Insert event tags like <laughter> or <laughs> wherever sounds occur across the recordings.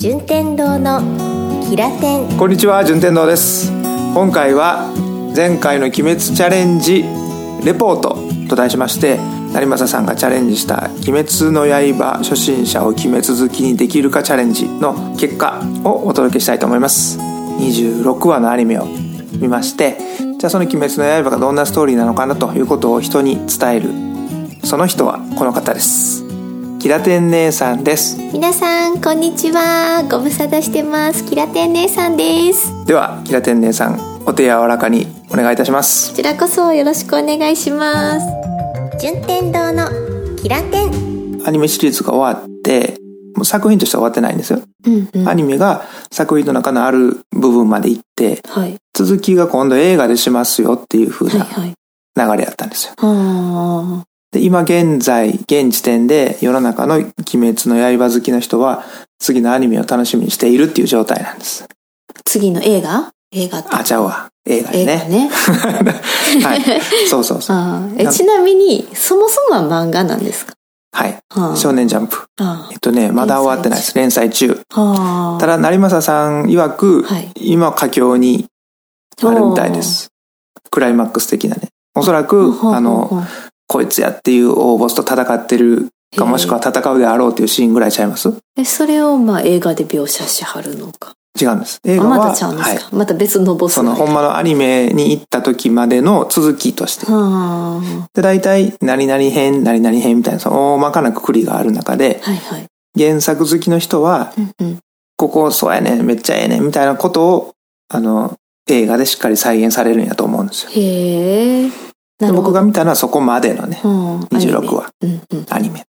順天堂のキラテンこんにちは順天堂です。今回は前回の鬼滅チャレンジレポートと題しまして成政さんがチャレンジした「鬼滅の刃初心者を鬼滅好きにできるかチャレンジ」の結果をお届けしたいと思います。26話のアニメを見ましてじゃあその「鬼滅の刃」がどんなストーリーなのかなということを人に伝えるその人はこの方です。キラテン姉さんです。皆さんこんにちは。ご無沙汰してます。キラテン姉さんです。ではキラテン姉さんお手柔らかにお願いいたします。こちらこそよろしくお願いします。順天堂のキラテン。アニメシリーズが終わってもう作品としては終わってないんですよ、うんうん。アニメが作品の中のある部分まで行ってはい。続きが今度映画でしますよっていう風はいなはい。流れやったんですよ。あで今現在現時点で世の中の「鬼滅の刃」好きの人は次のアニメを楽しみにしているっていう状態なんです。ー次の映画？映画って。あちゃうわ映画ね。ね。<laughs> はい。そうそうそう。<laughs> えちなみにそもそもは漫画なんですか？はい。少年ジャンプ。あえっとねまだ終わってないです。連載中。あただ成政さん曰く、はい。今佳境にあるみたいです。クライマックス的なね。おそらくあのこいつやっていう大ボスと戦ってるかもしくは戦うであろうっていうシーンぐらいちゃいます？えそれをまあ映画で描写しはるのか？違うんです。映あ画はまたちゃうんですはい。か、また別のボスそのほんまのアニメに行った時までの続きとして。はで大体何々編何々編みたいなその大まかなくくりがある中であはいはい。原作好きの人はうんうん。ここそうやねんめっちゃええねんみたいなことをあの映画でしっかり再現されるんやと思うんですよ。へえ僕が見たのはそこまでのねうん26話アニメうんうん。アニメ。っ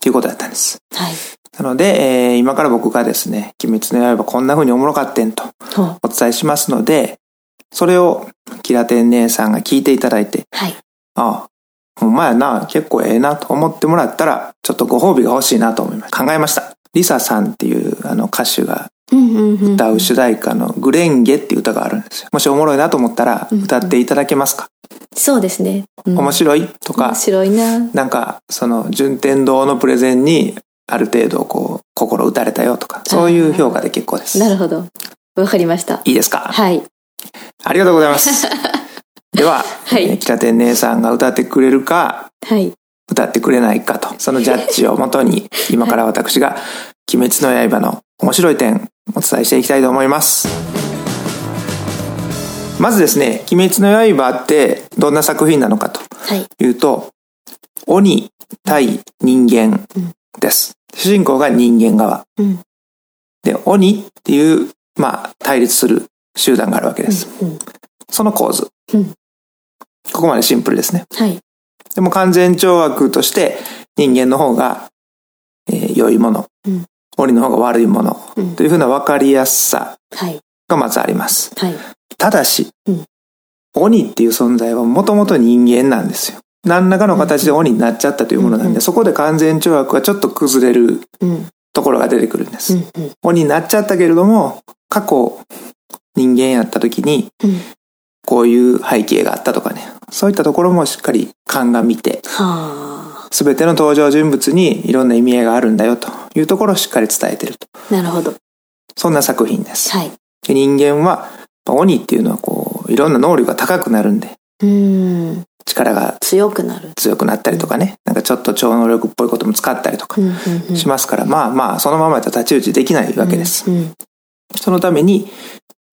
ていうことだったんです。はい。なので、えー今から僕がですね「鬼滅の刃」こんな風におもろかってんとお伝えしますのでそれをキラテン姉さんが聞いていただいてはい。ああほんまやな結構ええなと思ってもらったらちょっとご褒美が欲しいなと思います。考えました。リサさんっていうあの歌手が歌う主題歌の「グレンゲ」っていう歌があるんですよ。もしおもろいなと思ったらうん歌っていただけますか、そうですね、うん。面白いとか。面白いな。なんかその順天堂のプレゼンにある程度こう心打たれたよとかそういう評価で結構です。なるほど。わかりました。いいですか？はい。ありがとうございます。<laughs> では、はい。えー北天姉さんが歌ってくれるかはい。歌ってくれないかとそのジャッジをもとに <laughs> 今から私が「鬼滅の刃」の面白い点お伝えしていきたいと思います。まずですね「鬼滅の刃」ってどんな作品なのかとはい。いうと鬼対人間です。主人公が人間側。うん。で鬼っていうまあ対立する集団があるわけです。うん。その構図。うん。ここまでシンプルですね。はい。でも完全懲悪として人間の方が、えー良いもの、うん鬼の方が悪いもの。うん。というふうな分かりやすさはい。がまずあります。はい。ただし、うん。鬼っていう存在はもともと人間なんですよ。何らかの形で鬼になっちゃったというものなんで、うん。うんそこで完全懲悪はちょっと崩れるうん。ところが出てくるんです。うんうん。鬼になっちゃったけれども、過去人間やった時にうん。こういう背景があったとかね、そういったところもしっかり鑑みて、はすべての登場人物にいろんな意味合いがあるんだよというところをしっかり伝えてると。あなるほど。そんな作品です。はい。で人間は、鬼っていうのはこう、いろんな能力が高くなるんで、うん。力が強くなる強くなったりとかね、なんかちょっと超能力っぽいことも使ったりとかうんうんうん。しますから、まあまあ、そのままやったら太刀打ちできないわけです。うんそのために、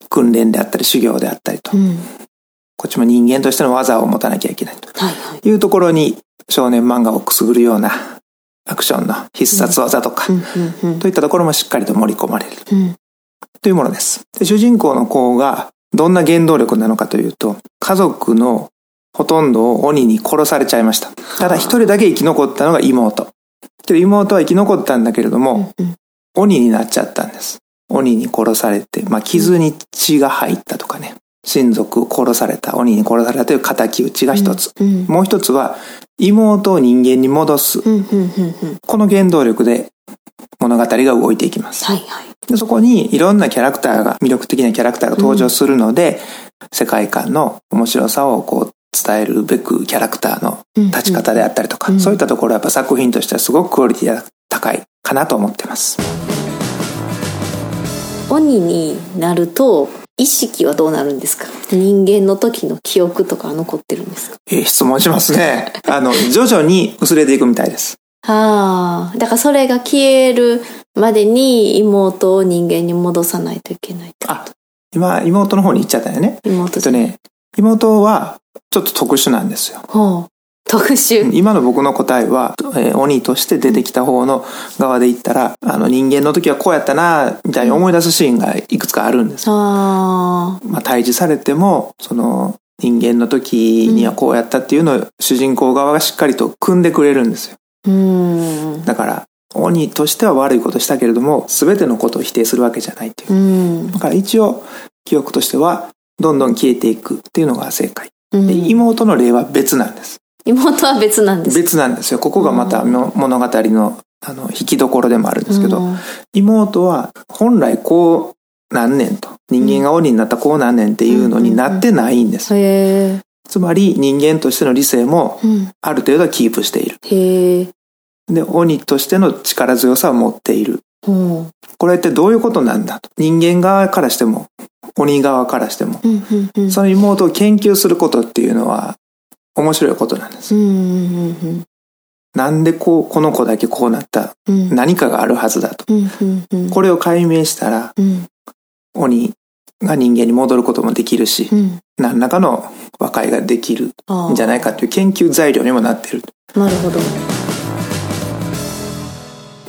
訓練であったり修行であったりと。う、ん。こっちも人間としての技を持たなきゃいけないと。いうところに、少年漫画をくすぐるようなアクションの必殺技とか、といったところもしっかりと盛り込まれるうんというものです。で主人公の子がどんな原動力なのかというと、家族のほとんどを鬼に殺されちゃいました。ただ一人だけ生き残ったのが妹。で妹は生き残ったんだけれども、うん鬼になっちゃったんです。鬼に殺されて、まあ、傷に血が入ったとかね、親族を殺された、鬼に殺されたという敵討ちが一つ。うんもう一つは、妹を人間に戻す。うんうんうんうんこの原動力で物語が動いていきます。はいはいでそこにいろんなキャラクターが、魅力的なキャラクターが登場するので、世界観の面白さをこう伝えるべくキャラクターの立ち方であったりとか、うんそういったところはやっぱ作品としてはすごくクオリティが高いかなと思ってます。鬼になると意識はどうなるんですか？人間の時の記憶とかは残ってるんですか？えー質問しますね。<laughs> あの、徐々に薄れていくみたいです。ああだからそれが消えるまでに妹を人間に戻さないといけないあ、今、妹の方に行っちゃったよね。妹えっとね、妹はちょっと特殊なんですよ。ほう特殊今の僕の答えは、えー鬼として出てきた方の側で言ったら、あの人間の時はこうやったな、みたいに思い出すシーンがいくつかあるんです。ああまあ、退治されても、その人間の時にはこうやったっていうのを主人公側がしっかりと組んでくれるんですよ。うんだから、鬼としては悪いことしたけれども、全てのことを否定するわけじゃないっていうう。んだから一応、記憶としては、どんどん消えていくっていうのが正解。うんで妹の例は別なんです。妹は別なんです。別なんですよ。ここがまたの物語のあの引きどころでもあるんですけど、うん。妹は本来こう何年と、人間が鬼になったこう何年っていうのになってないんです。へえ。つまり人間としての理性もうん。ある程度はキープしている。へえ。で、鬼としての力強さを持っている。うん。これってどういうことなんだと。人間側からしても、鬼側からしても、うんうんうん。その妹を研究することっていうのは面白いことなんです。なんでこう、この子だけこうなった？うんうん何かがあるはずだと。これを解明したら、うん鬼が人間に戻ることもできるし、うん何らかの和解ができるんじゃないかという研究材料にもなっている。なるほど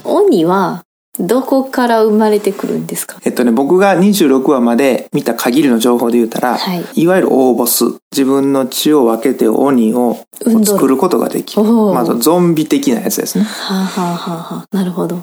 鬼はどこから生まれてくるんですか？えっとね、僕が26話まで見た限りの情報で言ったら、はい。いわゆる大ボス、自分の血を分けて鬼を作ることができる。まずゾンビ的なやつですね。はあ、はあはあはあ、なるほど。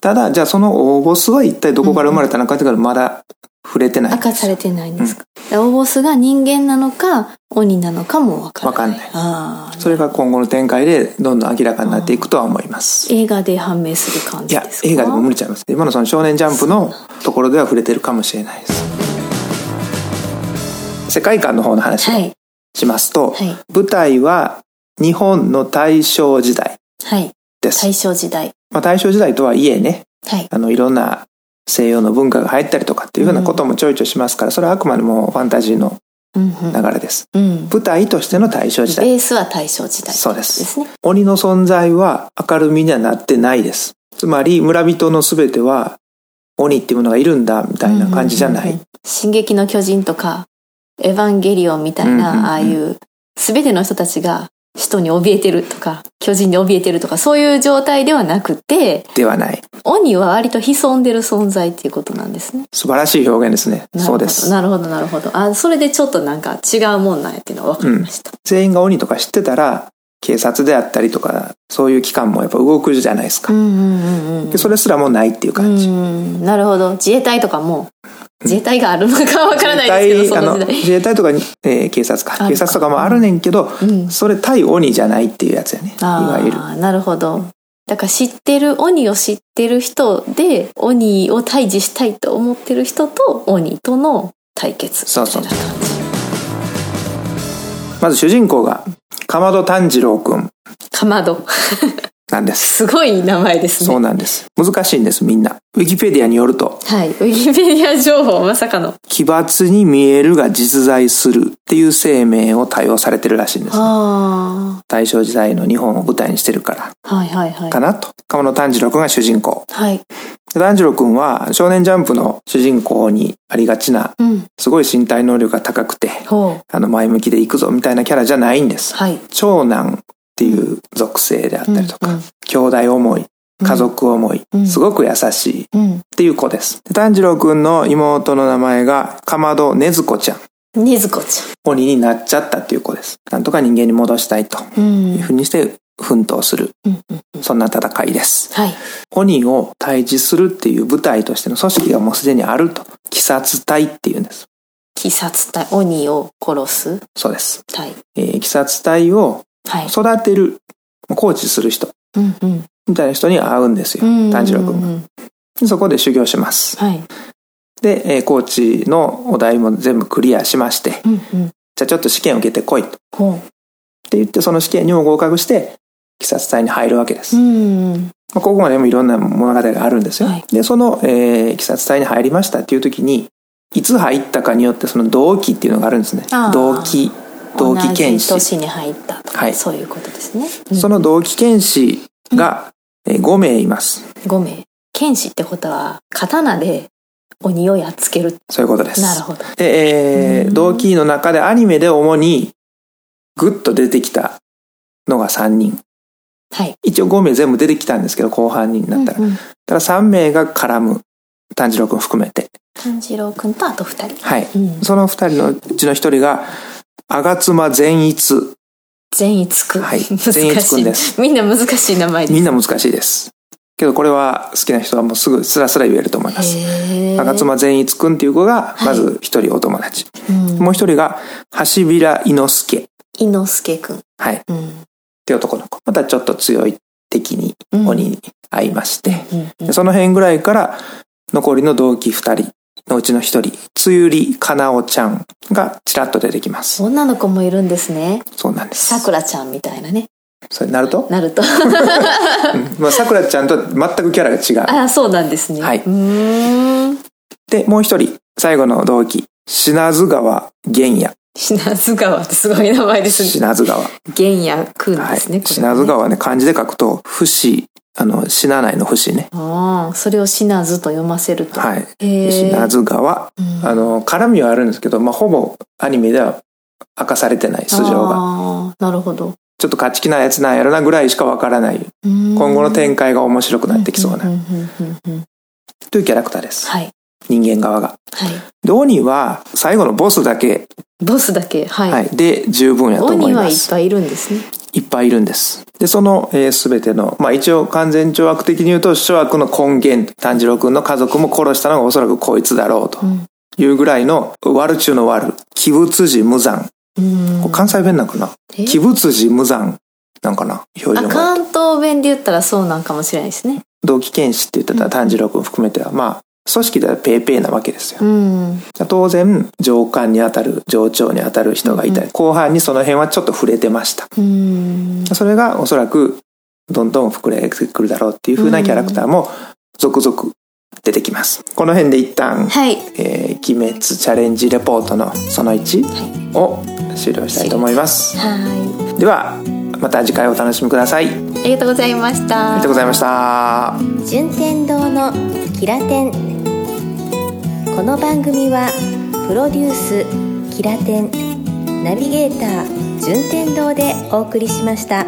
ただ、じゃあその大ボスは一体どこから生まれたのかっていうのはまだ触れてない。明かされてないんですか、大ボスが人間なのか鬼なのかもわからないわかんないそれが今後の展開でどんどん明らかになっていくとは思います。映画で判明する感いやじです、か？映画でも無理ちゃいます。今のその少年ジャンプのところでは触れてるかもしれないです。世界観の方の話をはいしますと、はい舞台は日本の大正時代はいです。大正時代まあ、大正時代とはいえね、はいあの、いろんな西洋の文化が入ったりとかっていうふうなこともちょいちょいしますから、それはあくまでもファンタジーのうんうん流れです。うん舞台としての大正時代。ベースは大正時代そうで。です鬼の存在は明るみにはなってないです。つまり、村人のすべては鬼っていうものがいるんだ、みたいな感じじゃない。うんうんうん進撃の巨人とかエヴァンゲリオンみたいな、うんうんうんああいう全ての人たちが人に怯えてるとか巨人に怯えてるとかそういう状態ではなくてではない。鬼は割と潜んでる存在っていうことなんですね素晴らしい表現ですね。そうです。なるほどなるほどあそれでちょっとなんか違うもんなんやっていうのは分かりました、全員が鬼とか知ってたら、警察であったりとか、そういう機関もやっぱ動くじゃないですか。うん、うんうんうんでそれすらもうないっていう感じ。うんなるほど自衛隊とかも自衛隊があるのかわからないですけどそあのの時代。自衛隊とかに、えー警察か。あ警察とかもあるねんけど、うん。それ対鬼じゃないっていうやつやね。いわゆる。なるほど。だから知ってる鬼を知ってる人で鬼を退治したいと思ってる人と鬼との対決そうそう。まず主人公がかまど炭治郎くん。かまどなんです。すごい名前ですそうねなんです。難しいんですみんな。ウィキペディアによると。はい。ウィキペディア情報まさかの。奇抜に見えるが実在するっていう生命を多用されてるらしいんですあ大正時代の日本を舞台にしてるから。あはいはいはい。かなと。かまど炭治郎くんが主人公。はい。で炭治郎くんは少年ジャンプの主人公にありがちなうん。すごい身体能力が高くてあの前向きで行くぞみたいなキャラじゃないんです。はい。長男っていう属性であったりとか、うん兄弟思い、家族思い、うんすごく優しいっうんていう子です。で炭治郎くんの妹の名前が、かまどねずこちゃん。ねずこち鬼になっちゃったっていう子です。なんとか人間に戻したいとゃんうんいうふうにして奮闘する。うんうんそんな戦いです。はい鬼を退治するっていう部隊としての組織がもうすでにあると。鬼殺隊っていうんです。鬼殺隊鬼を殺す？そうです。隊えー鬼殺隊をはい育てる、コーチする人うんうんみたいな人に会うんですよ。炭治郎くんが。うんでそこで修行します。はいで、えーコーチのお題も全部クリアしまして、うんうんじゃあちょっと試験を受けてこいと。ってほ言って、その試験にも合格して、鬼殺隊に入るわけです。ううんまあ、ここまでもいろんな物語があるんですよ。はいで、その、えー、鬼殺隊に入りましたっていう時に、いつ入ったかによってその同期っていうのがあるんですねあー。同期、検視年に入ったとか、はいそういうことですね。うんその同期検視が、えー5名います。5名。剣士ってことは、刀で鬼をやっつける。そういうことです。なるほど。で、えーうん同期の中でアニメで主にグッと出てきたのが3人。はい。一応5名全部出てきたんですけど、後半になったら。うんうんただ3名が絡む。炭治郎くん含めて。炭治郎くんとあと2人。はい。うん。その2人のうちの1人が、吾妻善逸。善逸くん。はい善逸くんです。みんな難しい名前です。みんな難しいです。けどこれは好きな人はもうすぐスラスラ言えると思います。へー吾妻善逸くんっていう子が、いまず1人お友達。うんもう1人が、橋平伊之助。伊之助くん。はい。っうん。ていう男の子。またちょっと強い敵に、うん鬼に会いまして。うんうんでその辺ぐらいから、残りの同期2人のうちの1人、つゆりかなおちゃんがちらっと出てきます。女の子もいるんですね。そうなんです。さくらちゃんみたいなね。それなるとなると。まあ、さくらちゃんと全くキャラが違う。あ、そうなんですね。はいうーん。で、もう一人、最後の同期、品津川玄也。品津川ってすごい名前ですね。品津川。玄也くんはい。ですね。これ品津川ね、漢字で書くと、不死、あの、死なないの不死ね。ああ、それを品津と読ませると。はい。へえ。品津川。うんあの、絡みはあるんですけど、まあ、ほぼアニメでは明かされてない素性が。ああ、なるほど。ちょっと勝ち気なやつなんやろなぐらいしかわからない。今今後の展開が面白くなってきそうな、というキャラクターです。はい。人間側が。はい。で、鬼は最後のボスだけ、ボスだけ、はい。はい、で十分やと思鬼います。はいっぱいいるんですね。いっぱいいるんです。で、その、えー、全ての、まあ一応完全懲悪的に言うと、諸悪の根源、炭治郎くんの家族も殺したのがおそらくこいつだろうとうん。いうぐらいの、悪中の悪、鬼物寺無惨。関西弁なんかな？え？鬼物寺無惨なんかな？表あ現が。関東弁で言ったらそうなんかもしれないですね。同期剣士って言ってたら炭治郎くん含めては、まあ、組織ではペーペーなわけですよ。うん。当然、上官に当たる、上長に当たる人がいたり、後半にその辺はちょっと触れてました。うん。それがおそらくどんどん膨れてくるだろうっていう風なキャラクターも続々出てきます。この辺で一旦、はい。えー鬼滅チャレンジレポートのその1を終了したいと思います。はでは、また次回お楽しみください。ありい。ありがとうございました。がとうございました。順天堂のキラテンこの番組はプロデュースキラテンナビゲーター順天堂でお送りしました。